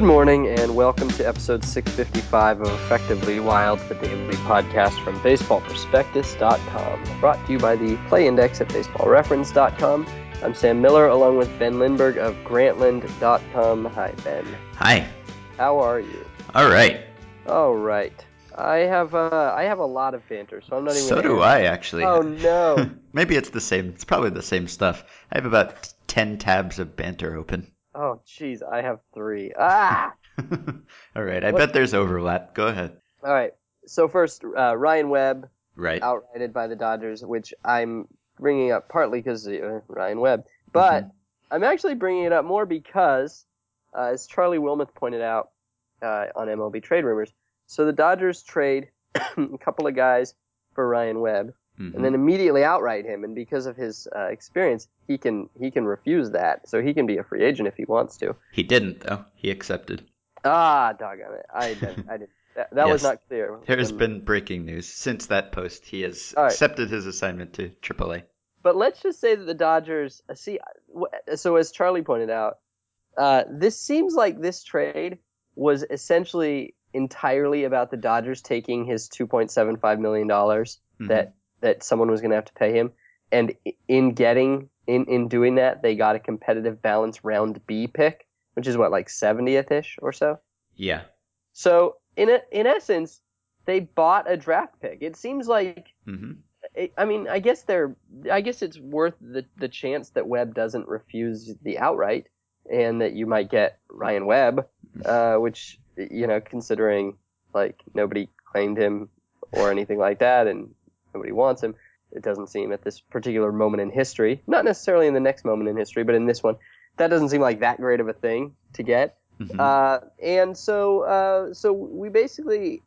Good morning, and welcome to episode 655 of Effectively Wild, the daily podcast from BaseballProspectus.com. Brought to you by the Play Index at BaseballReference.com. I'm Sam Miller, along with Ben Lindbergh of Grantland.com. Hi, Ben. Hi. How are you? All right. All right. I have uh, I have a lot of banter, so I'm not even. So do. I, actually. Oh no! Maybe it's the same. It's probably the same stuff. I have about 10 tabs of banter open. Oh jeez, I have three. Ah! All right. I What- bet there's overlap. Go ahead. All right. So first, uh, Ryan Webb Right. outrighted by the Dodgers, which I'm bringing up partly because uh, Ryan Webb, but Mhm. I'm actually bringing it up more because, uh, as Charlie Wilmoth pointed out uh, on MLB Trade Rumors, so the Dodgers trade a couple of guys for Ryan Webb, Mhm. and then immediately outright him, and because of his uh, experience, he can he can refuse that, so he can be a free agent if he wants to. He didn't, though. He accepted. Ah, doggone it! I didn't. I didn't. That, that was not clear. There has been breaking news. Since that post, he has right. accepted his assignment to AAA. But let's just say that the Dodgers uh, see. So as Charlie pointed out, uh, this seems like this trade was essentially entirely about the Dodgers taking his two point seven five million dollars Mhm. that that someone was going to have to pay him, and in getting in in doing that, they got a competitive balance round B pick, which is what like seventieth ish or so. Yeah. So in a, in essence, they bought a draft pick. It seems like hmm I- I mean, I guess they're. I guess it's worth the the chance that Webb doesn't refuse the outright, and that you might get Ryan Webb, uh, which you know, considering like nobody claimed him or anything like that, and nobody wants him. It doesn't seem at this particular moment in history, not necessarily in the next moment in history, but in this one, that doesn't seem like that great of a thing to get. hmm Uh, and so, uh, so we basically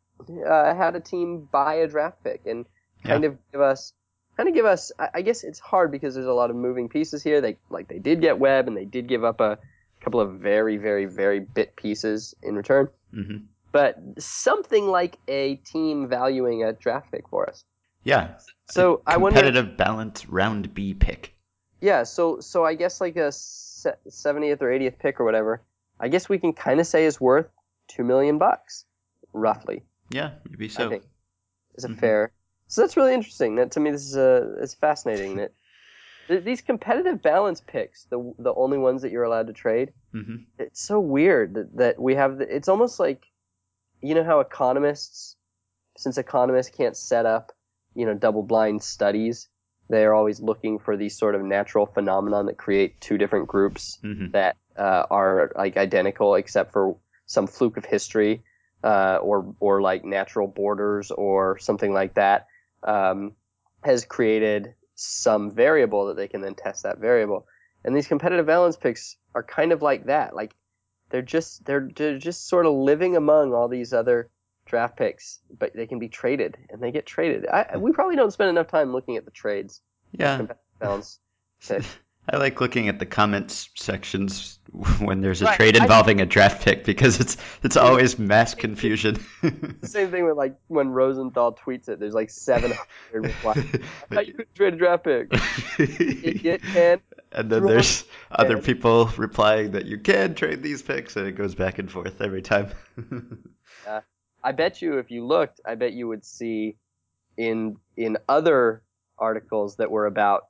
uh, had a team buy a draft pick and kind of give us, kind of give us. I, I guess it's hard because there's a lot of moving pieces here. They like they did get Webb and they did give up a couple of very, very, very bit pieces in return, hmm but something like a team valuing a draft pick for us. Yeah. So I wonder. Competitive balance round B pick. Yeah, so so I guess like a seventieth or eightieth pick or whatever. I guess we can kind of say is worth two million bucks, roughly. Yeah, maybe I so. think is a Mhm. fair. So that's really interesting. That to me, this is a it's fascinating that these competitive balance picks, the the only ones that you're allowed to trade. hmm It's so weird that, that we have. The, it's almost like, you know how economists, since economists can't set up, you know, double blind studies, they are always looking for these sort of natural phenomenon that create two different groups hmm that uh, are like identical except for some fluke of history uh, or or like natural borders or something like that um, has created some variable that they can then test that variable. And these competitive balance picks are kind of like that. Like they're just they're, they're just sort of living among all these other draft picks but they can be traded and they get traded I, we probably don't spend enough time looking at the trades Yeah. balance pick. I like looking at the comments sections when there's a Right, trade involving a draft pick because it's it's always mass confusion. Same thing with like when Rosenthal tweets it. There's like 700 replies. I thought you could trade a draft pick. Idiot, Ken. and then there's other people replying that you can trade these picks, and it goes back and forth every time. I bet you if you looked, I bet you would see in in other articles that were about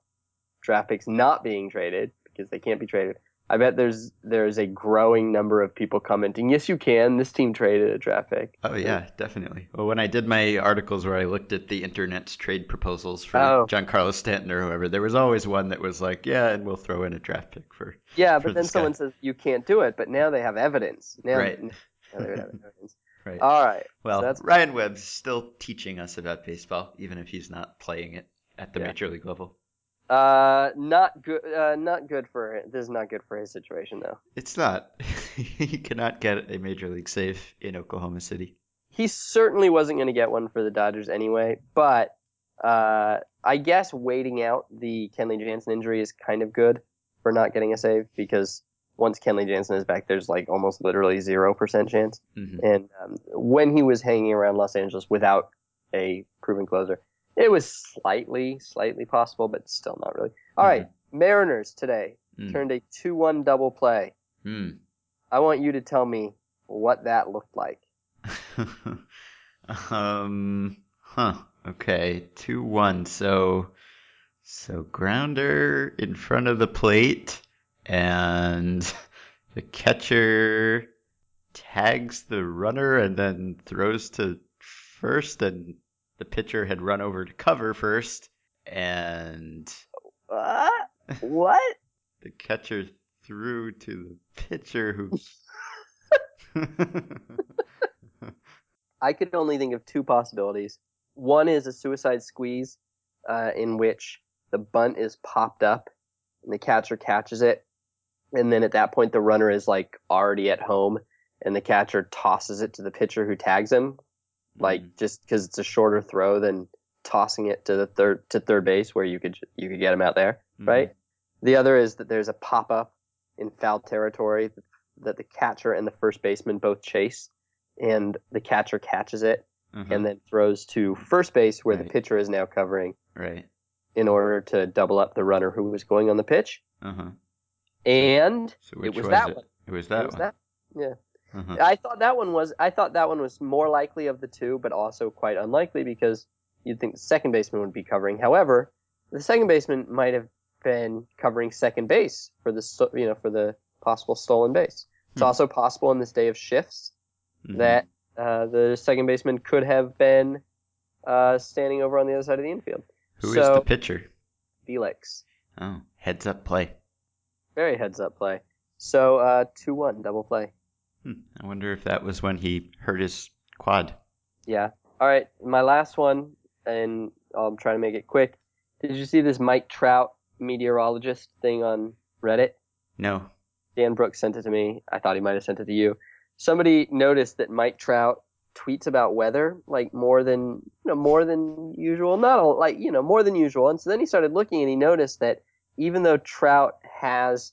draft picks not being traded because they can't be traded. I bet there's there's a growing number of people commenting, "Yes, you can. This team traded a draft pick." oh yeah, definitely. Well, when I did my articles where I looked at the internet's trade proposals for Oh. Giancarlo Stanton or whoever, there was always one that was like, yeah, and we'll throw in a draft pick for. Yeah, For but then guy. someone says you can't do it, but now they have evidence. Now, Right. now they have evidence. Right. All right. well, so that's Ryan Webb's still teaching us about baseball, even if he's not playing it at the Yeah. major league level. Uh, not good. Uh, not good for. This is not good for his situation, though. It's not. he cannot get a major league save in Oklahoma City. He certainly wasn't going to get one for the Dodgers anyway. But uh, I guess waiting out the Kenley Jansen injury is kind of good for not getting a save because once Kenley Jansen is back, there's like almost literally zero percent chance. hmm And um, when he was hanging around Los Angeles without a proven closer, It was slightly, slightly possible, but still not really. All right, Mariners today Mm. turned a 2 1 double play. Hmm. I want you to tell me what that looked like. um. Huh. Okay. Two one. So. So grounder in front of the plate, and the catcher tags the runner and then throws to first, and the pitcher had run over to cover first, and What? What? the catcher threw to the pitcher who. I could only think of two possibilities. One is a suicide squeeze, uh, in which the bunt is popped up and the catcher catches it, and then at that point the runner is like already at home, and the catcher tosses it to the pitcher who tags him, like just because it's a shorter throw than tossing it to the third to third base where you could you could get him out there, Mhm. right? The other is that there's a pop up in foul territory that the catcher and the first baseman both chase, and the catcher catches it Uh-huh. and then throws to first base where the pitcher is now covering right. in order to double up the runner who was going on the pitch. Uh huh. And So it was, was that it? one. It was It that was one. that. Yeah. Uh-huh. I thought that one was I thought that one was more likely of the two, but also quite unlikely because you'd think the second baseman would be covering. However, the second baseman might have been covering second base for the you know for the possible stolen base. It's Hmm. also possible in this day of shifts Mhm. that uh, the second baseman could have been uh, standing over on the other side of the infield. Who is so the pitcher? Felix, Oh, heads up play. Very heads up play. So uh, two one double play. Hmm. I wonder if that was when he hurt his quad. Yeah. All right, my last one, and I'll try to make it quick. Did you see this Mike Trout meteorologist thing on Reddit? No. Dan Brooks sent it to me. I thought he might have sent it to you. Somebody noticed that Mike Trout tweets about weather like more than you know more than usual, not a, like you know more than usual. And so then he started looking and he noticed that even though Trout has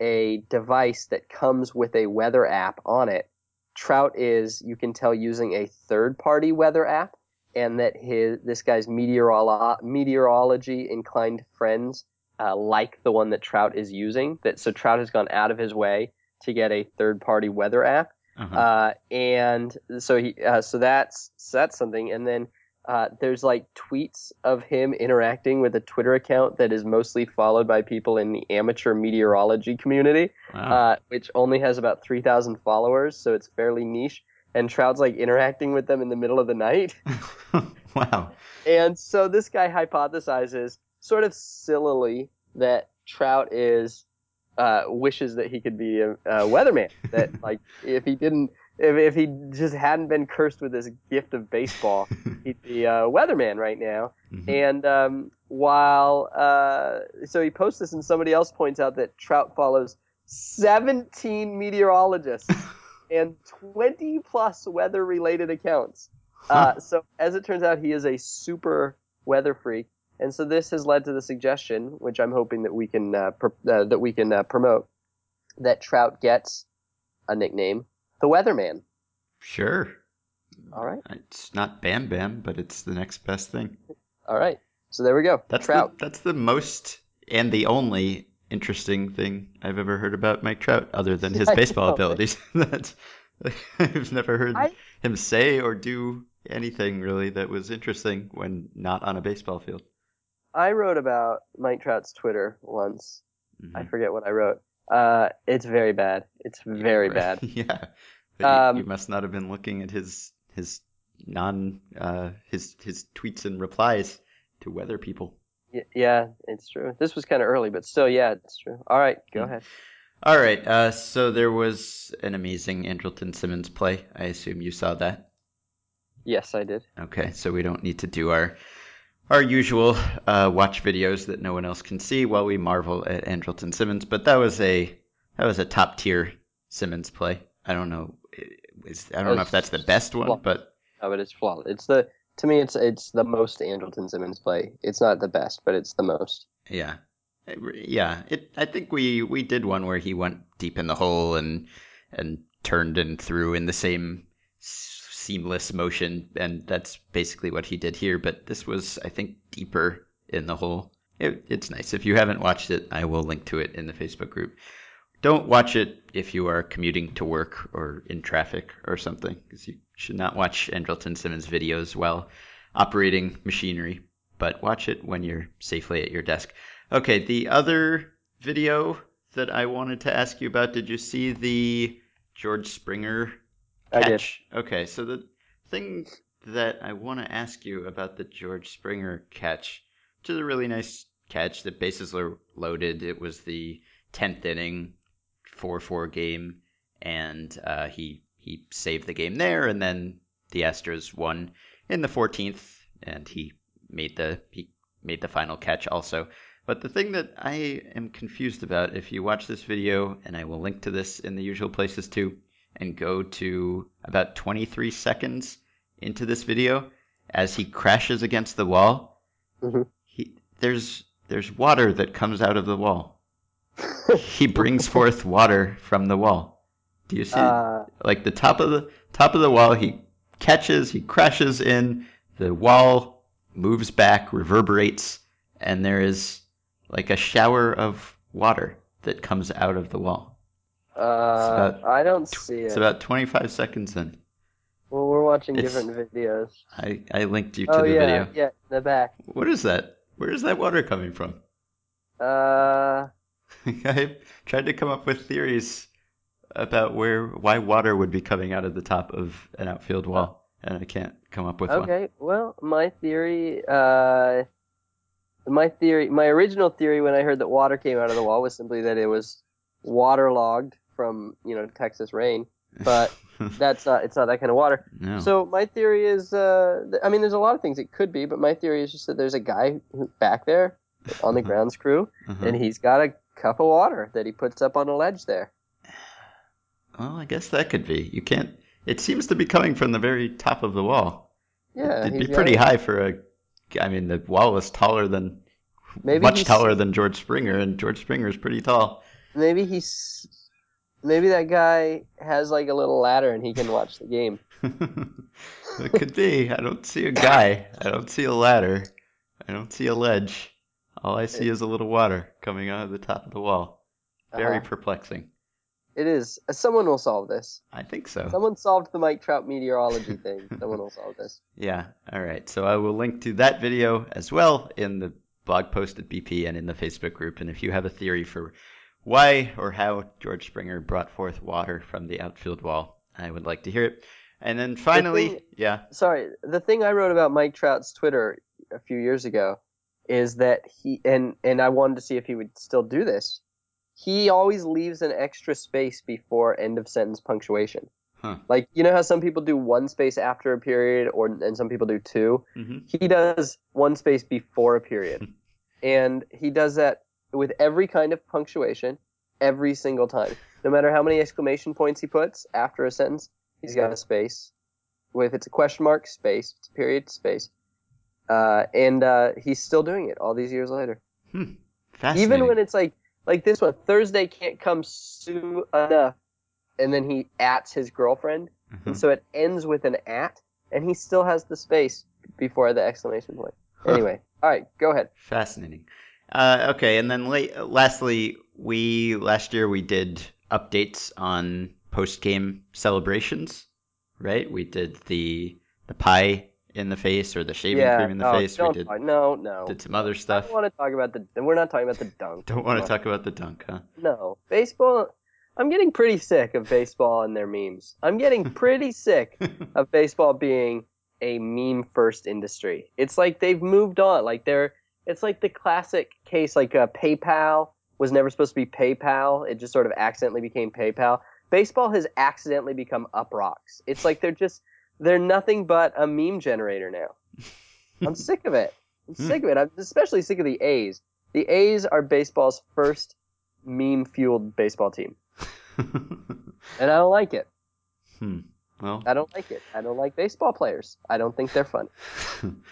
a device that comes with a weather app on it, Trout is you can tell using a third-party weather app, and that his this guy's meteorolo- meteorology inclined friends uh, like the one that Trout is using. That so Trout has gone out of his way to get a third party weather app, Uh-huh. uh, and so he uh, so that's so that's something. And then uh, there's like tweets of him interacting with a Twitter account that is mostly followed by people in the amateur meteorology community, wow. uh, which only has about three thousand followers, so it's fairly niche. And Trout's like interacting with them in the middle of the night. wow. And so this guy hypothesizes, sort of sillily, that Trout is uh, wishes that he could be a, a weatherman. that like if he didn't, if, if he just hadn't been cursed with this gift of baseball, he'd be a weatherman right now. Mhm. And um, while uh, so he posts this, and somebody else points out that Trout follows 17 meteorologists and 20 plus weather related accounts. Uh, so as it turns out, he is a super weather freak, and so this has led to the suggestion, which I'm hoping that we can uh, pr- uh, that we can uh, promote, that Trout gets a nickname, the Weatherman. Sure. All right, It's not Bam Bam, but it's the next best thing. all right. So there we go. That's Trout. the that's the most and the only interesting thing I've ever heard about Mike Trout, other than his I baseball know. abilities. That's I've never heard I- him say or do anything really that was interesting when not on a baseball field. I wrote about Mike Trout's Twitter once. Mhm. I forget what I wrote. Uh, it's very bad. It's very Right. bad. yeah. You, Um, you must not have been looking at his his non uh his his tweets and replies to weather people. Y- yeah, it's true. This was kind of early, but still, yeah, it's true. All right, go Hmm. ahead. All right. Uh, so there was an amazing Andrelton Simmons play. I assume you saw that. Yes, I did. Okay, so we don't need to do our our usual uh, watch videos that no one else can see while we marvel at Andrelton Simmons. But that was a that was a top tier Simmons play. I don't know. Is, I don't know if that's the best one, but No, but it's flawed. It's the to me, it's it's the most Andrelton Simmons play. It's not the best, but it's the most. yeah, yeah. It. I think we we did one where he went deep in the hole and and turned and threw in the same seamless motion, and that's basically what he did here. But this was, I think, deeper in the hole. It, it's nice. If you haven't watched it, I will link to it in the Facebook group. Don't watch it if you are commuting to work or in traffic or something, because you should not watch Andrelton Simmons videos while operating machinery, but watch it when you're safely at your desk. Okay, the other video that I wanted to ask you about, did you see the George Springer I did. catch? Okay, so the thing that I want to ask you about the George Springer catch, which is a really nice catch. The bases were loaded. It was the tenth inning, four four game, and uh, he he saved the game there, and then the Astros won in the fourteenth, and he made the he made the final catch also. But the thing that I am confused about, if you watch this video, and I will link to this in the usual places too, and go to about 23 seconds into this video, as he crashes against the wall, Mhm. he, there's there's water that comes out of the wall. He brings forth water from the wall. Do you see? uh, like the top of the top of the wall he catches he crashes in the wall moves back reverberates and there is like a shower of water that comes out of the wall uh, about I don't see it. it's about 25 seconds in well, we're watching it's- different videos. i i linked you to Oh the yeah, video yeah, the back. what is that where is that water coming from Uh, i tried to come up with theories about where why water would be coming out of the top of an outfield wall and i can't come up with one okay. Well, my theory, uh, my theory, my original theory when I heard that water came out of the wall was simply that it was waterlogged from you know Texas rain. But That's not. It's not that kind of water. no. So my theory is, uh, th- I mean, there's a lot of things it could be, but my theory is just that there's a guy who, back there on the grounds crew, Uh-huh. and he's got a cup of water that he puts up on a ledge there. Well, I guess that could be. You can't. It seems to be coming from the very top of the wall. Yeah, It'd be pretty high for a. I mean, the wall is taller than. Maybe much taller than George Springer, and George Springer is pretty tall. Maybe he's, maybe that guy has like a little ladder and he can watch the game. it could be. I don't see a guy. I don't see a ladder. I don't see a ledge. All I see is a little water coming out of the top of the wall. Very Uh-huh. perplexing. It is. Uh, Someone will solve this. I think so. Someone solved the Mike Trout meteorology thing. Someone will solve this. Yeah. All right. So I will link to that video as well in the blog post at BP and in the Facebook group. And if you have a theory for why or how George Springer brought forth water from the outfield wall, I would like to hear it. And then finally, thing- yeah. sorry, the thing I wrote about Mike Trout's Twitter a few years ago is that he and and I wanted to see if he would still do this. He always leaves an extra space before end of sentence punctuation. Huh. Like you know how some people do one space after a period, or and some people do two. hmm He does one space before a period, and he does that with every kind of punctuation, every single time. No matter how many exclamation points he puts after a sentence, he's got a space. If it's a question mark, space. If it's a period, space. Uh, and uh, he's still doing it all these years later. Fascinating. Even when it's like like this one, Thursday can't come soon enough, and then he ats his girlfriend, Mhm. and so it ends with an at, and he still has the space before the exclamation point. Anyway, all right, go ahead. Fascinating. Uh, okay, and then la- lastly, we last year we did updates on post game celebrations, right? We did the the pie in the face or the shaving yeah, cream in the no, face. We don't did talk- no, no. did some other I stuff. don't want to talk about the. We're not talking about the dunk. Don't want to talk about the dunk, huh? No, baseball. I'm getting pretty sick of baseball and their memes. I'm getting pretty sick of baseball being a meme first industry. It's like they've moved on. Like they're. It's like the classic case. Like uh, PayPal was never supposed to be PayPal. It just sort of accidentally became PayPal. Baseball has accidentally become Up Rocks. It's like they're just. They're nothing but a meme generator now. I'm sick of it. I'm sick of it. I'm especially sick of the A's. The A's are baseball's first meme fueled baseball team. And I don't like it. hmm. Well, I don't like it. I don't like baseball players. I don't think they're fun.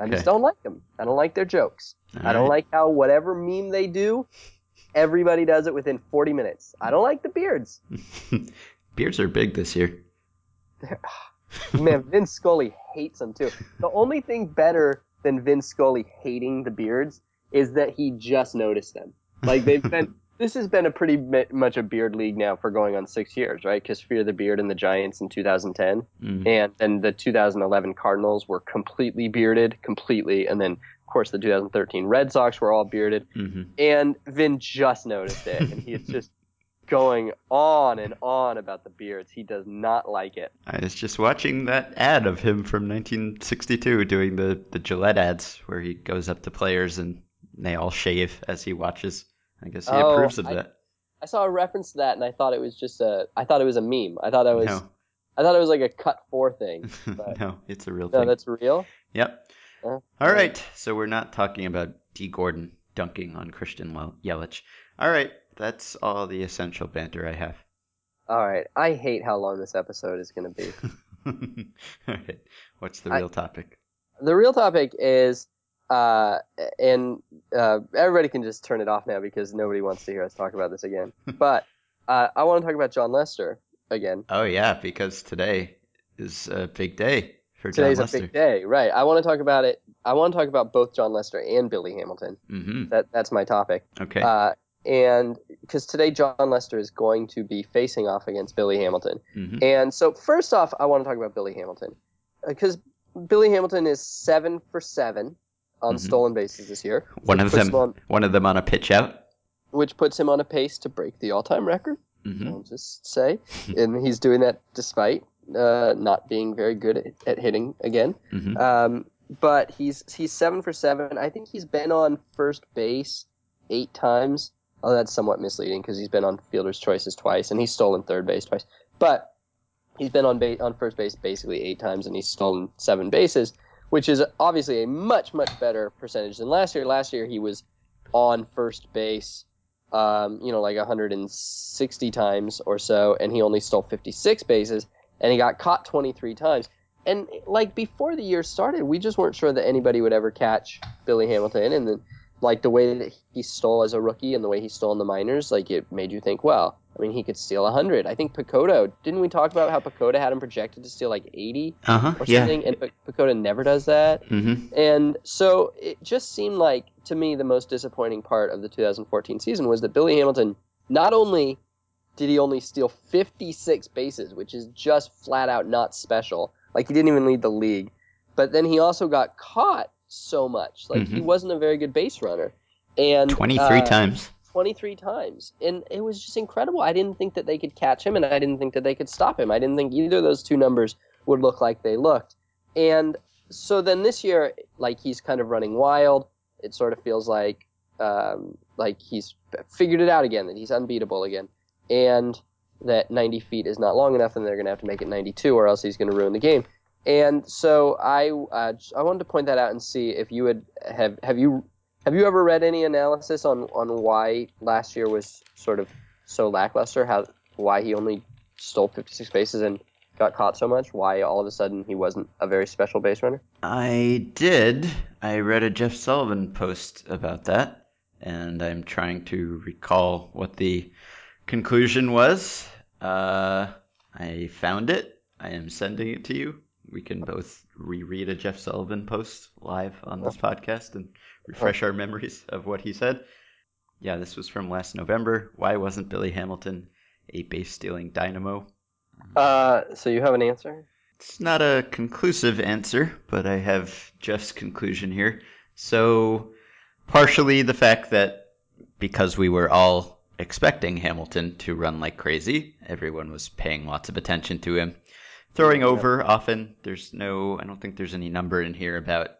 I just don't like them. I don't like their jokes. I don't All right. like how whatever meme they do, everybody does it within 40 minutes. I don't like the beards. Beards are big this year. Ah, man, Vin Scully hates them too. The only thing better than Vin Scully hating the beards is that he just noticed them. Like they've been. This has been a pretty much a beard league now for going on six years, right? Because Fear the Beard and the Giants in 2010, Mm. and then the 2011 Cardinals were completely bearded, completely, and then of course the 2013 Red Sox were all bearded, hmm and Vin just noticed it, and he's just going on and on about the beards. He does not like it. I was just watching that ad of him from 1962 doing the, the Gillette ads where he goes up to players and they all shave as he watches. I guess he Oh, approves of I- that. I saw a reference to that, and I thought it was just a. I thought it was a meme. I thought it was. No, I thought it was like a cut four thing. but- no, it's a real No, thing. No, that's real. Yep. Uh, All yeah. right, so we're not talking about Dee Gordon dunking on Christian Yelich. All right, that's all the essential banter I have. All right. I hate how long this episode is going to be. all right, what's the I- real topic? the real topic is, uh, and uh, everybody can just turn it off now because nobody wants to hear us talk about this again. But uh, I want to talk about Jon Lester again. Oh yeah, because today is a big day for Today's Jon Lester. Today's a big day, right? I want to talk about it. I want to talk about both Jon Lester and Billy Hamilton. Mm-hmm. That that's my topic. Okay. Uh, and because today Jon Lester is going to be facing off against Billy Hamilton. hmm And so first off, I want to talk about Billy Hamilton because Billy Hamilton is seven for seven on Mhm. stolen bases this year. One of them, on- one of them on a pitch out. which puts him on a pace to break the all-time record. hmm I'll just say, and he's doing that despite uh, not being very good at, at hitting again. hmm Um, but he's he's seven for seven. I think he's been on first base eight times. Oh, that's somewhat misleading because he's been on fielder's choices twice and he's stolen third base twice. But he's been on ba- on first base basically eight times and he's stolen seven bases, which is obviously a much much better percentage than last year. Last year he was on first base, um, you know, like 160 times or so, and he only stole 56 bases, and he got caught 23 times. And like before the year started, we just weren't sure that anybody would ever catch Billy Hamilton, and then like the way that he stole as a rookie and the way he stole in the minors, like it made you think, well, I mean, he could steal 100. I think PECOTA, didn't we talk about how PECOTA had him projected to steal like 80 Uh huh. or Yeah. something, and P- never does that. hmm And so it just seemed like, to me, the most disappointing part of the 2014 season was that Billy Hamilton not only did he only steal 56 bases, which is just flat out not special, like he didn't even lead the league, but then he also got caught so much. Like he Mhm. wasn't a very good base runner. And Twenty-three uh, times. 23 times. And it was just incredible. I didn't think that they could catch him, and I didn't think that they could stop him. I didn't think either of those two numbers would look like they looked. And so then this year, like he's kind of running wild. It sort of feels like um, like he's figured it out again, that he's unbeatable again, and that 90 feet is not long enough, and they're going to have to make it 92, or else he's going to ruin the game. And so I uh, I wanted to point that out and see if you would have have you have you ever read any analysis on, on why last year was sort of so lackluster? How why he only stole 56 bases and got caught so much? Why all of a sudden he wasn't a very special base runner? I did. I read a Jeff Sullivan post about that, and I'm trying to recall what the conclusion was. Uh, I found it. I am sending it to you. We can both reread a Jeff Sullivan post live on this podcast and refresh our memories of what he said. Yeah, this was from last November. Why wasn't Billy Hamilton a base stealing dynamo? Uh, so you have an answer? It's not a conclusive answer, but I have Jeff's conclusion here. So, partially the fact that because we were all expecting Hamilton to run like crazy, everyone was paying lots of attention to him. Throwing over often, there's no, I don't think there's any number in here about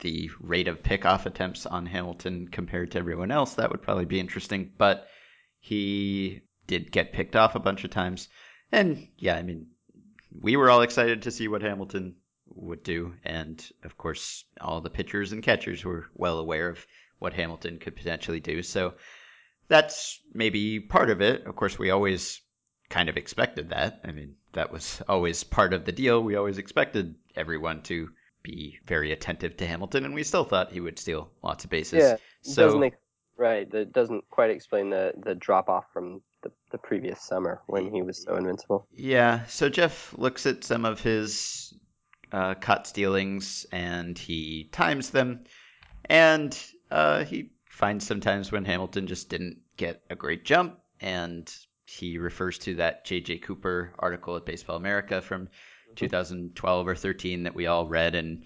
the rate of pickoff attempts on Hamilton compared to everyone else. That would probably be interesting, but he did get picked off a bunch of times. And yeah, I mean, we were all excited to see what Hamilton would do, and of course, all the pitchers and catchers were well aware of what Hamilton could potentially do. So that's maybe part of it. Of course, we always kind of expected that. I mean, that was always part of the deal. We always expected everyone to be very attentive to Hamilton, and we still thought he would steal lots of bases. yeah. So doesn't ex- right. That doesn't quite explain the the drop off from the, the previous summer when he was so invincible. Yeah, so Jeff looks at some of his uh, caught stealings and he times them, and uh, he finds sometimes when Hamilton just didn't get a great jump, and he refers to that J.J. Cooper article at Baseball America from mm-hmm. 2012 or 13 that we all read, and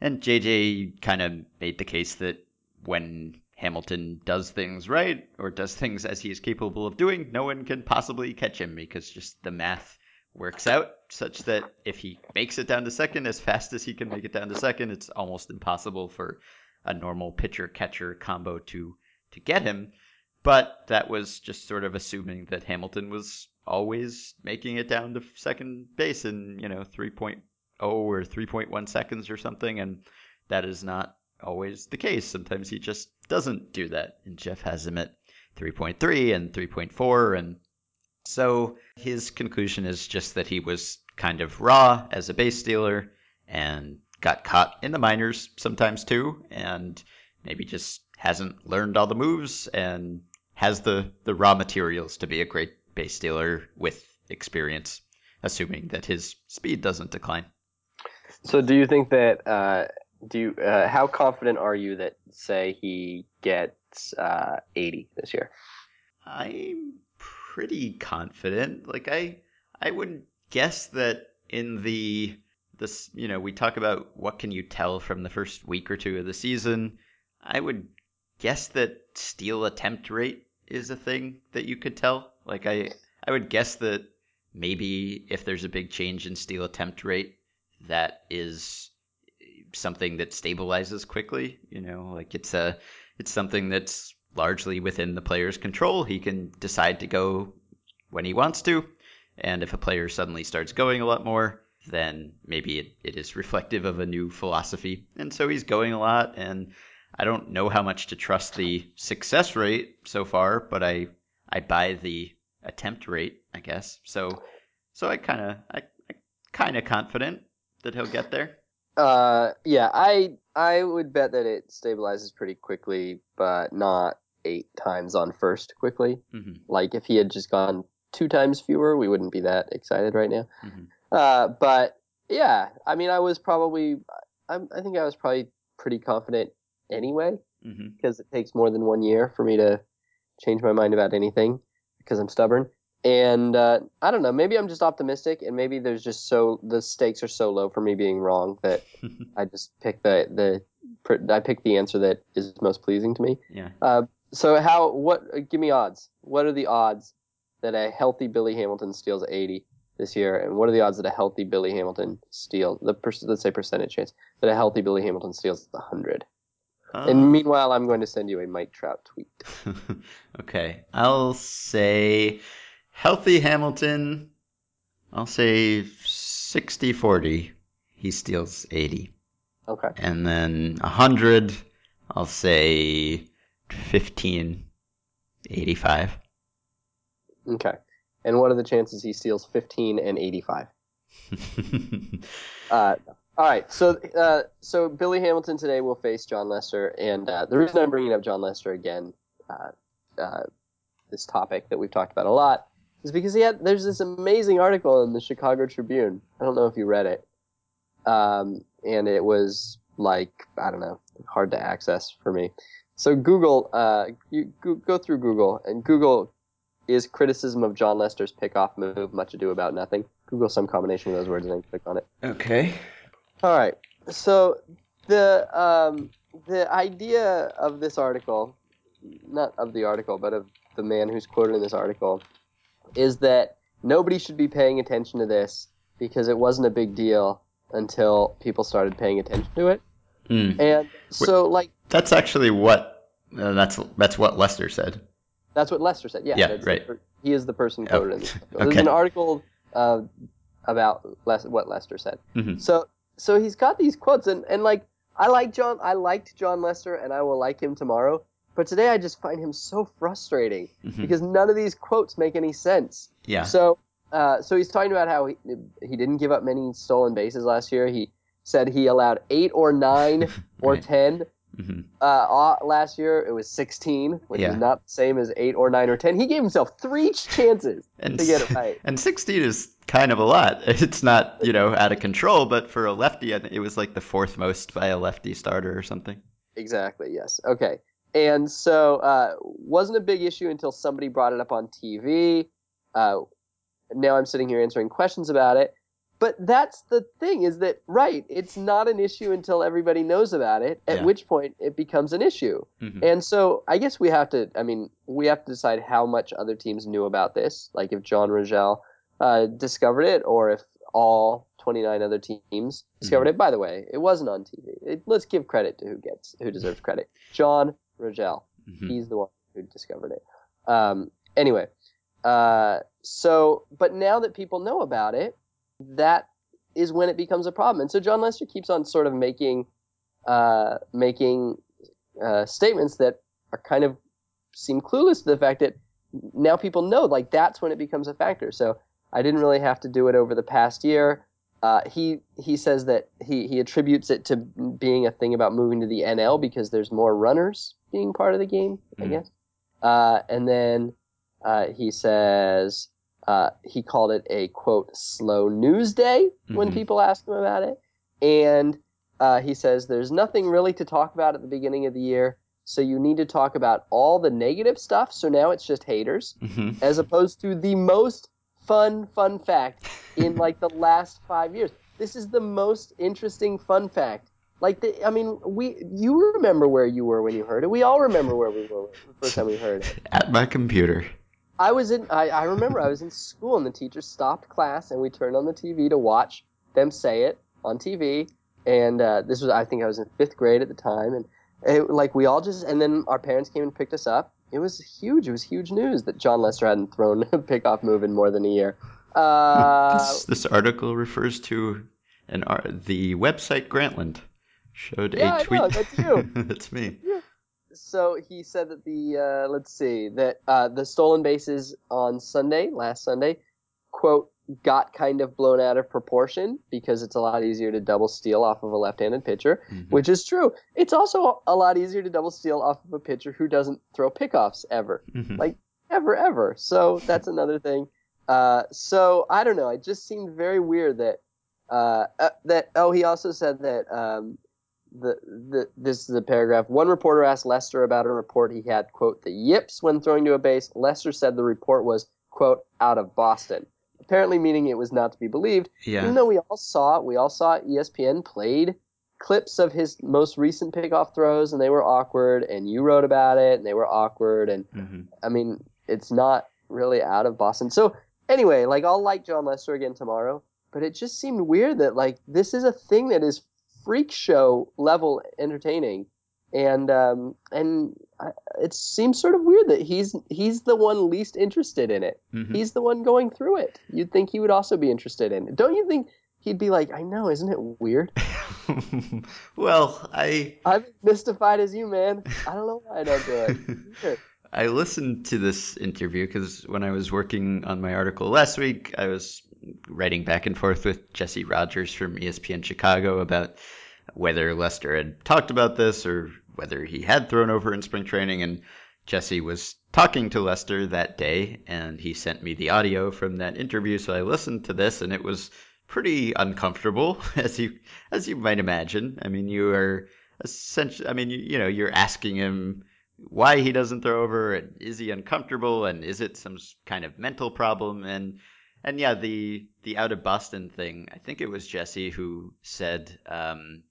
and JJ kind of made the case that when Hamilton does things right or does things as he is capable of doing, no one can possibly catch him because just the math works out such that if he makes it down to second as fast as he can make it down to second, it's almost impossible for a normal pitcher catcher combo to to get him. But that was just sort of assuming that Hamilton was always making it down to second base in, you know, 3.0 or 3.1 seconds or something and that is not always the case. Sometimes he just doesn't do that. And Jeff has him at 3.3 and 3.4. And so his conclusion is just that he was kind of raw as a base stealer and got caught in the minors sometimes too. And maybe just hasn't learned all the moves and has the, the raw materials to be a great base stealer with experience, assuming that his speed doesn't decline. So, do you think that? Uh, do you? Uh, how confident are you that, say, he gets uh, 80 this year? I'm pretty confident. Like I, I would guess that in the this, you know, we talk about what can you tell from the first week or two of the season. I would guess that steal attempt rate is a thing that you could tell. Like I, I would guess that maybe if there's a big change in steal attempt rate, that is something that stabilizes quickly. You know, like it's a it's something that's largely within the player's control. He can decide to go when he wants to, and if a player suddenly starts going a lot more, then maybe it, it is reflective of a new philosophy. And so he's going a lot, and I don't know how much to trust the success rate so far, but I I buy the attempt rate, I guess. So so I kind of I, I kind of confident that he'll get there. Uh, yeah, I I would bet that it stabilizes pretty quickly, but not eight times on first quickly. hmm Like if he had just gone two times fewer, we wouldn't be that excited right now. Mhm. Uh, but yeah, I mean, I was probably, I, I think I was probably pretty confident anyway hmm because it takes more than one year for me to change my mind about anything because I'm stubborn. And uh, I don't know, maybe I'm just optimistic, and maybe there's just so the stakes are so low for me being wrong that I just pick the the I pick the answer that is most pleasing to me. yeah. Uh, so how what? uh, Give me odds. What are the odds that a healthy Billy Hamilton steals 80 this year, and what are the odds that a healthy Billy Hamilton steals the per- let's say percentage chance that a healthy Billy Hamilton steals 100? Um, And meanwhile, I'm going to send you a Mike Trout tweet. okay, I'll say healthy Hamilton. I'll say 60-40. He steals 80. Okay. And then 100, I'll say 15 85. Okay. And what are the chances he steals 15 and 85? Uh, all right. So, uh, so Billy Hamilton today will face Jon Lester, and uh, the reason I'm bringing up Jon Lester again, uh, uh, this topic that we've talked about a lot, is because he had there's this amazing article in the Chicago Tribune. I don't know if you read it, um, and it was like I don't know, hard to access for me. So Google, uh, you go, go through Google, and Google is criticism of Jon Lester's pickoff move, much ado about nothing. Google some combination of those words and then click on it. okay. All right. So the um, the idea of this article, not of the article, but of the man who's quoted in this article, is that nobody should be paying attention to this because it wasn't a big deal until people started paying attention to it. Hmm. And so, like, That's actually what uh, that's that's what Lester said. that's what Lester said. Yeah, Yeah, right. the he is the person Oh, quoted in this article. There's an article uh, about Les- what Lester said. Mhm. So so he's got these quotes and, and like I like Jon I liked Jon Lester and I will like him tomorrow. But today I just find him so frustrating Mhm. because none of these quotes make any sense. Yeah. So uh, so he's talking about how he, he didn't give up many stolen bases last year. He said he allowed eight or nine or ten hmm Uh, last year it was 16, which Yeah. is not the same as eight or nine or 10. He gave himself three chances And to get it right. And 16 is kind of a lot. It's not, you know, out of control, but for a lefty, it was like the fourth most by a lefty starter or something. Exactly. Yes. Okay. And so uh, wasn't a big issue until somebody brought it up on TV. Uh, now I'm sitting here answering questions about it. But that's the thing is that right, it's not an issue until everybody knows about it. At Yeah. which point it becomes an issue. Mhm. And so I guess we have to. I mean, we have to decide how much other teams knew about this. Like if Jon Roegele uh, discovered it, or if all 29 other teams discovered it. By the way, it wasn't on TV. It, let's give credit to who gets who deserves credit. Jon Roegele. Mhm. He's the one who discovered it. Um, anyway, uh, so but now that people know about it, that is when it becomes a problem. And so Jon Lester keeps on sort of making uh, making uh, statements that are kind of seem clueless to the fact that now people know like that's when it becomes a factor. So I didn't really have to do it over the past year. Uh, he he says that he, he attributes it to being a thing about moving to the NL because there's more runners being part of the game, I Mm. guess. Uh, and then uh, he says uh, he called it a quote slow news day when Mhm. people ask him about it, and uh, he says there's nothing really to talk about at the beginning of the year, so you need to talk about all the negative stuff. So now it's just haters, Mhm. as opposed to the most fun fun fact in like the last five years. This is the most interesting fun fact. Like the, I mean, we you remember where you were when you heard it. We all remember where we were the first time we heard it. At my computer. I was in. I, I remember I was in school and the teacher stopped class and we turned on the TV to watch them say it on TV. And uh, this was I think I was in fifth grade at the time, and it, like we all just and then our parents came and picked us up. It was huge. It was huge news that Jon Lester hadn't thrown a pickoff move in more than a year. Uh, this, this article refers to an the website Grantland showed Yeah, a tweet. know, that's you. that's me. So he said that the uh, let's see that uh, the stolen bases on Sunday, last Sunday, quote got kind of blown out of proportion because it's a lot easier to double steal off of a left-handed pitcher, Mhm. which is true. It's also a lot easier to double steal off of a pitcher who doesn't throw pickoffs ever, Mhm. like ever ever. So that's another thing. Uh, so I don't know. It just seemed very weird that uh, uh, that. Oh, he also said that um, the the this is a paragraph. One reporter asked Lester about a report he had quote the yips when throwing to a base. Lester said the report was quote out of Boston, apparently meaning it was not to be believed. yeah. Even though we all saw it, we all saw E ESPN played clips of his most recent pickoff throws and they were awkward, and you wrote about it and they were awkward, and Mhm. I mean, it's not really out of Boston. So anyway, like I'll like Jon Lester again tomorrow, but it just seemed weird that like this is a thing that is freak show level entertaining, and um and I, it seems sort of weird that he's he's the one least interested in it. Mhm. He's the one going through it. You'd think he would also be interested in it. Don't you think he'd be like, I know, isn't it weird? well, I I'm mystified as you, man. I don't know why I don't do it. I listened to this interview because when I was working on my article last week, I was writing back and forth with Jesse Rogers from ESPN Chicago about whether Lester had talked about this or whether he had thrown over in spring training. And Jesse was talking to Lester that day, and he sent me the audio from that interview. So I listened to this, and it was pretty uncomfortable, as you as you might imagine. I mean, you are essentially, I mean, you, you know, you're asking him why he doesn't throw over and is he uncomfortable and is it some kind of mental problem and and yeah the the out of boston thing i think it was jesse who said um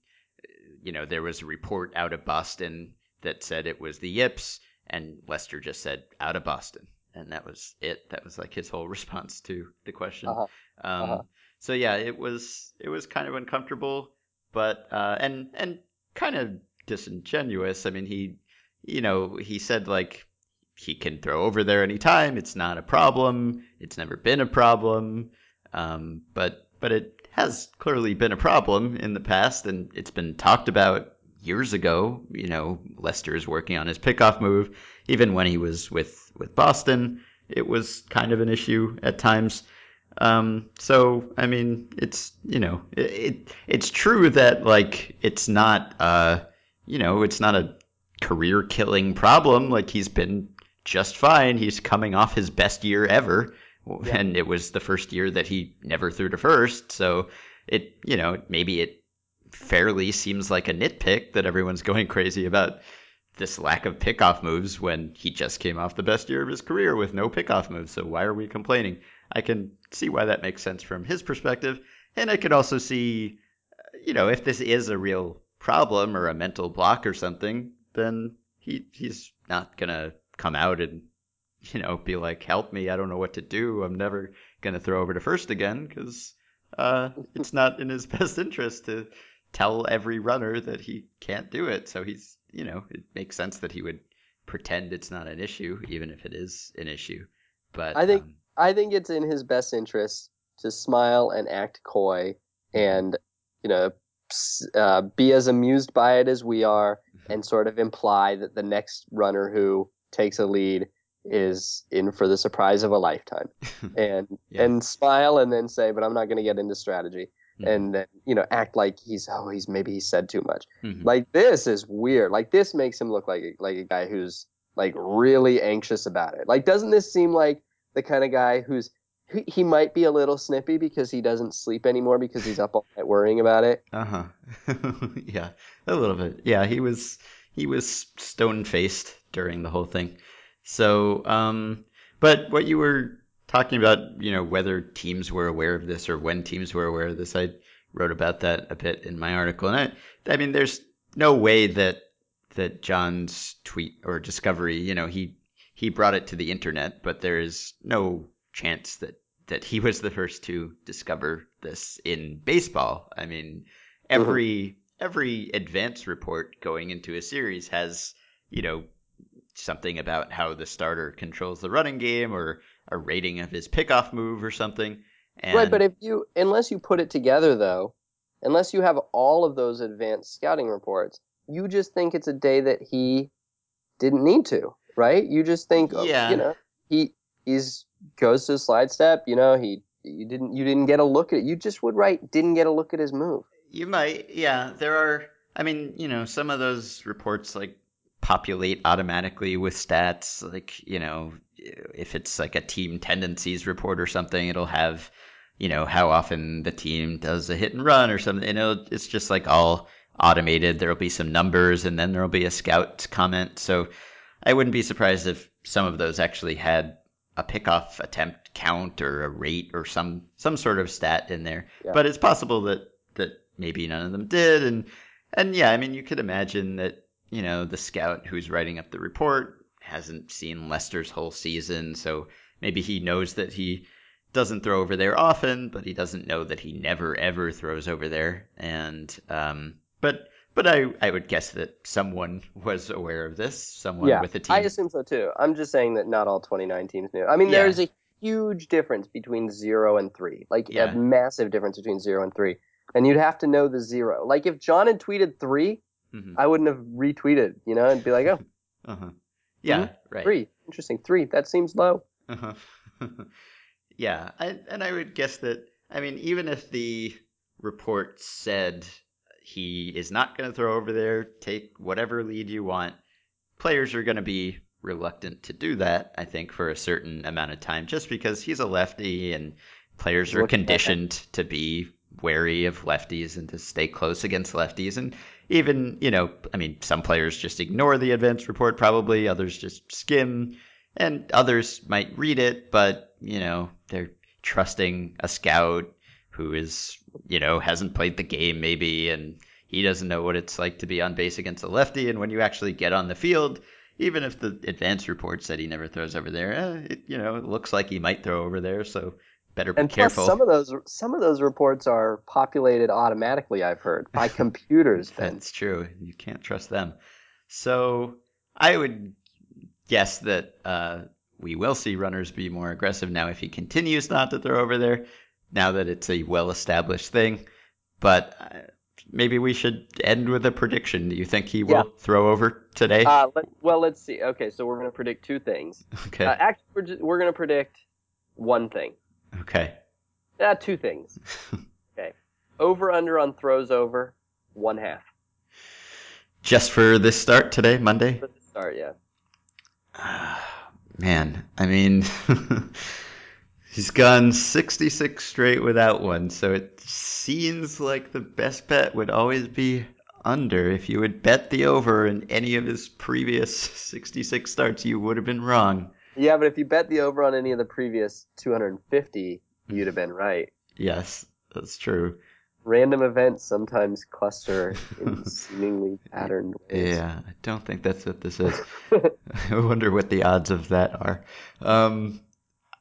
you know there was a report out of boston that said it was the yips and lester just said out of boston and that was it that was like his whole response to the question Uh-huh. um Uh-huh. so yeah it was it was kind of uncomfortable but uh and and kind of disingenuous i mean he you know, he said like he can throw over there anytime. It's not a problem. It's never been a problem. Um, but but it has clearly been a problem in the past, and it's been talked about years ago. You know, Lester is working on his pickoff move. Even when he was with with Boston, it was kind of an issue at times. Um, so I mean, it's you know, it, it it's true that like it's not uh you know, it's not a career killing problem. Like he's been just fine. He's coming off his best year ever. Yeah. And it was the first year that he never threw to first. So it, you know, maybe it fairly seems like a nitpick that everyone's going crazy about this lack of pickoff moves when he just came off the best year of his career with no pickoff moves. So why are we complaining? I can see why that makes sense from his perspective. And I could also see, you know, if this is a real problem or a mental block or something, then he he's not gonna come out and you know be like, "Help me! I don't know what to do. I'm never gonna throw over to first again," because uh, it's not in his best interest to tell every runner that he can't do it. So he's, you know, it makes sense that he would pretend it's not an issue, even if it is an issue. But I think- um, I think it's in his best interest to smile and act coy and, you know, uh, be as amused by it as we are and sort of imply that the next runner who takes a lead is in for the surprise of a lifetime and Yeah. and smile and then say but i'm not going to get into strategy Mhm. and then you know act like he's oh he's maybe he said too much Mhm. like this is weird like this makes him look like a- like a guy who's like really anxious about it like doesn't this seem like the kind of guy who's he, he might be a little snippy because he doesn't sleep anymore because he's up all night worrying about it Uh huh. yeah, a little bit. Yeah, he was he was stone faced during the whole thing. So, um, but what you were talking about, you know, whether teams were aware of this or when teams were aware of this, I wrote about that a bit in my article, and I, I mean, there's no way that that Jon's tweet or discovery, you know, he he brought it to the internet, but there is no chance that that he was the first to discover this in baseball. I mean, every every advance report going into a series has, you know, something about how the starter controls the running game or a rating of his pickoff move or something. And right but if you unless you put it together though unless you have all of those advanced scouting reports you just think it's a day that he didn't need to right you just think oh, Yeah. you know he he's goes to slide step you know he you didn't you didn't get a look at it you just would write didn't get a look at his move You might, yeah. There are, I mean, you know, some of those reports like populate automatically with stats. Like, you know, if it's like a team tendencies report or something, it'll have, you know, how often the team does a hit and run or something. you it'll, it's just like all automated. There'll be some numbers and then there'll be a scout comment. So I wouldn't be surprised if some of those actually had a pickoff attempt count or a rate or some some sort of stat in there. Yeah. But it's possible that that maybe none of them did and and yeah, I mean you could imagine that, you know, the scout who's writing up the report hasn't seen Lester's whole season, so maybe he knows that he doesn't throw over there often, but he doesn't know that he never ever throws over there. And um but but I, I would guess that someone was aware of this, someone yeah with a team. i assume so too i'm just saying that not all 29 teams knew i mean Yeah. there's a huge difference between zero and three like Yeah. a massive difference between zero and three and you'd have to know the zero like if jon had tweeted three Mhm. I wouldn't have retweeted, you know, and be like, oh, Uh-huh. Yeah. Mm-hmm. three. Interesting. Three. That seems low. Uh-huh. yeah, I, and I would guess that. I mean, even if the report said he is not going to throw over there, take whatever lead you want, players are going to be reluctant to do that. I think for a certain amount of time, just because he's a lefty and players are looking at that. conditioned to be wary of lefties and to stay close against lefties and even you know i mean some players just ignore the advance report probably others just skim and others might read it but you know they're trusting a scout who is you know hasn't played the game maybe and he doesn't know what it's like to be on base against a lefty and when you actually get on the field even if the advance report said he never throws over there eh, it, you know it looks like he might throw over there so better be And careful plus, some of those some of those reports are populated automatically. I've heard by computers. That's true. You can't trust them. So I would guess that uh, we will see runners be more aggressive now if he continues not to throw over there. Now that it's a well-established thing, but uh, maybe we should end with a prediction. Do you think he will Yeah. throw over today? Uh, let, well, let's see. Okay, so we're going to predict two things. okay. Uh, actually, we're, we're going to predict one thing. Okay. Uh, two things. Okay. Over under on throws over, one half. Just for this start today, Monday? For the start, yeah. Man, I mean, he's gone 66 straight without one, so it seems like the best bet would always be under. If you would bet the over in any of his previous 66 starts, you would have been wrong. Yeah, but if you bet the over on any of the previous 250, you'd have been right. Yes, that's true. Random events sometimes cluster in seemingly patterned ways. Yeah, I don't think that's what this is. I wonder what the odds of that are. Um,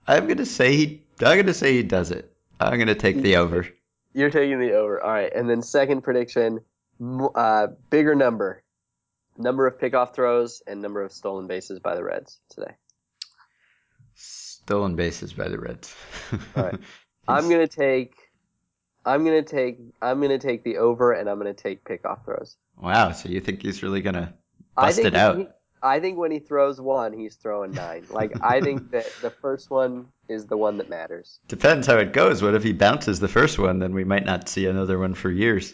I'm gonna say he. I'm gonna say he does it. I'm gonna take the over. You're taking the over. All right. And then second prediction, uh, bigger number. Number of pickoff throws and number of stolen bases by the Reds today. Stolen bases by the Reds. All right. I'm gonna take. I'm gonna take. I'm gonna take the over, and I'm gonna take pickoff throws. Wow, so you think he's really gonna bust it out? he- I think when he throws one, he's throwing nine. Like I think that the first one is the one that matters. Depends how it goes. What if he bounces the first one? Then we might not see another one for years.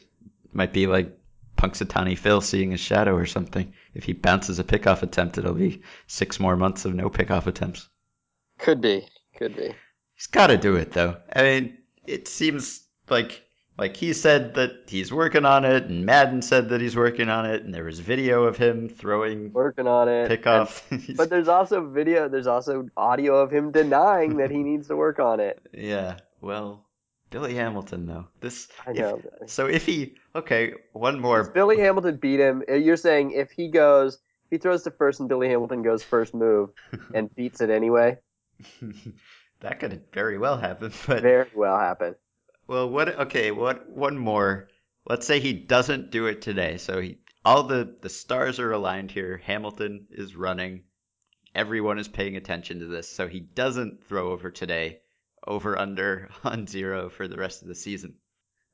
Might be like Punxsutawney Phil seeing his shadow or something. If he bounces a pickoff attempt, it'll be six more months of no pickoff attempts. Could be. Could be. He's got to do it though. I mean, it seems like like he said that he's working on it, and Maddon said that he's working on it, and there was video of him throwing Working on it. pickoff. And- but there's also video. There's also audio of him denying that he needs to work on it. yeah, well, Billy Hamilton though. This I if- know. so if he okay, one more If Billy Hamilton beat him. uh, You're saying if he goes, if he throws to first and Billy Hamilton goes first move and beats it anyway, that could very well happen. But very well happen. well, what? Okay, what? One more. Let's say he doesn't do it today. So he, all the the stars are aligned here. Hamilton is running. Everyone is paying attention to this. So he doesn't throw over today. Over under on zero for the rest of the season.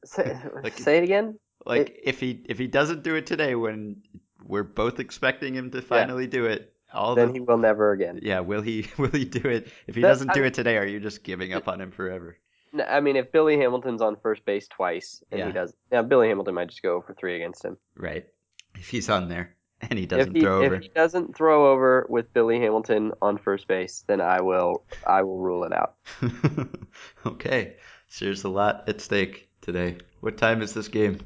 Say, Like- say it again. Like if he if he doesn't do it today, when we're both expecting him to finally do it, all Then the he will never again. yeah, will he will he do it? If he That- doesn't do I- it today, are you just giving up on him forever? No, I mean, if Billy Hamilton's on first base twice and Yeah. he does, yeah, Billy Hamilton might just go for three against him. Right. If he's on there and he doesn't he, throw over. if he doesn't throw over with Billy Hamilton on first base, then I will I will rule it out. okay. So there's a lot at stake today. What time is this game?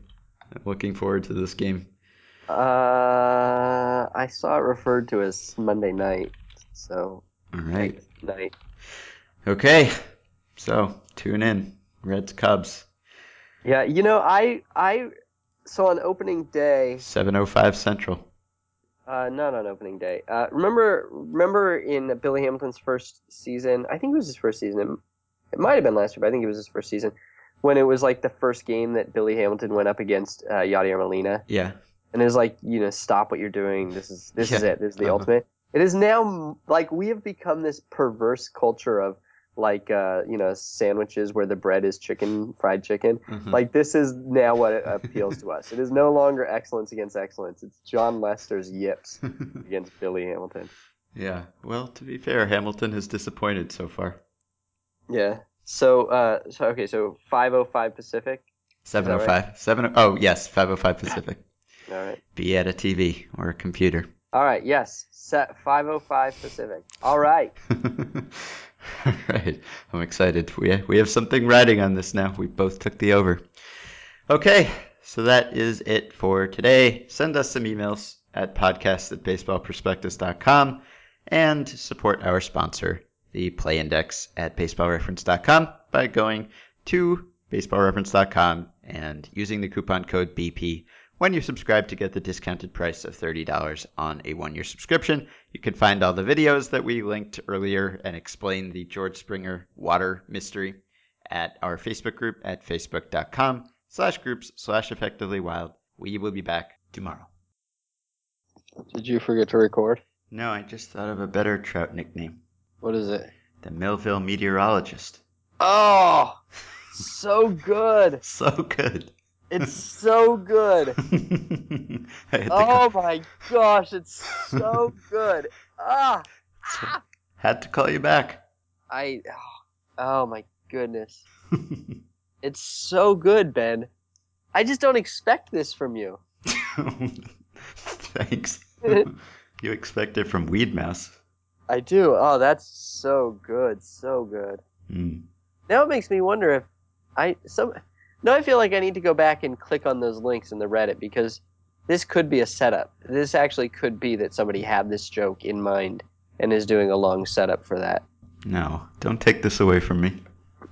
I'm looking forward to this game. Uh, I saw it referred to as Monday night, so All right. night. Okay. So tune in. Reds Cubs. Yeah, you know, I I so on opening day, 705 Central. uh, not on opening day. Uh, remember remember in Billy Hamilton's first season, I think it was his first season. It, it might have been last year, but I think it was his first season when it was like the first game that Billy Hamilton went up against uh, Yadier Molina. Yeah. And it was like you know stop what you're doing. This is this is it. This is the Uh-huh. ultimate. It is now like we have become this perverse culture of like uh you know sandwiches where the bread is chicken fried chicken. Mhm. like this is now what appeals to us. It is no longer excellence against excellence. It's jon lester's yips against billy hamilton. Yeah. Well, to be fair, Hamilton has disappointed so far. yeah. So uh so okay. So 505 pacific? 705. 7 Oh, yes, 505 Pacific. All right Be at a TV or a computer. all right yes set 505 pacific all right All right. I'm excited. We we have something riding on this now. We both took the over. Okay, so that is it for today. Send us some emails at podcast at baseballprospectus.com and support our sponsor, the Play Index at baseballreference.com by going to baseballreference.com and using the coupon code BP when you subscribe to get the discounted price of $30 on a one year subscription. You can find all the videos that we linked earlier and explain the George Springer water mystery at our Facebook group at facebook.com slash groups slash effectively wild. We will be back tomorrow. did you forget to record No, I just thought of a better trout nickname. what is it The Millville Meteorologist. oh so good So good. It's so good. I had, to Oh call, my gosh, it's so good. Ah, had to call you back. I. Oh, oh my goodness, it's so good, Ben. I just don't expect this from you. Thanks. you expect it from Weed Mouse. I do. Oh, that's so good, so good. Hmm. Now it makes me wonder if I some. Now I feel like I need to go back and click on those links in the Reddit because this could be a setup. This actually could be that somebody had this joke in mind and is doing a long setup for that. No, don't take this away from me.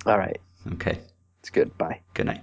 All right, Okay. it's good. Bye. Good night.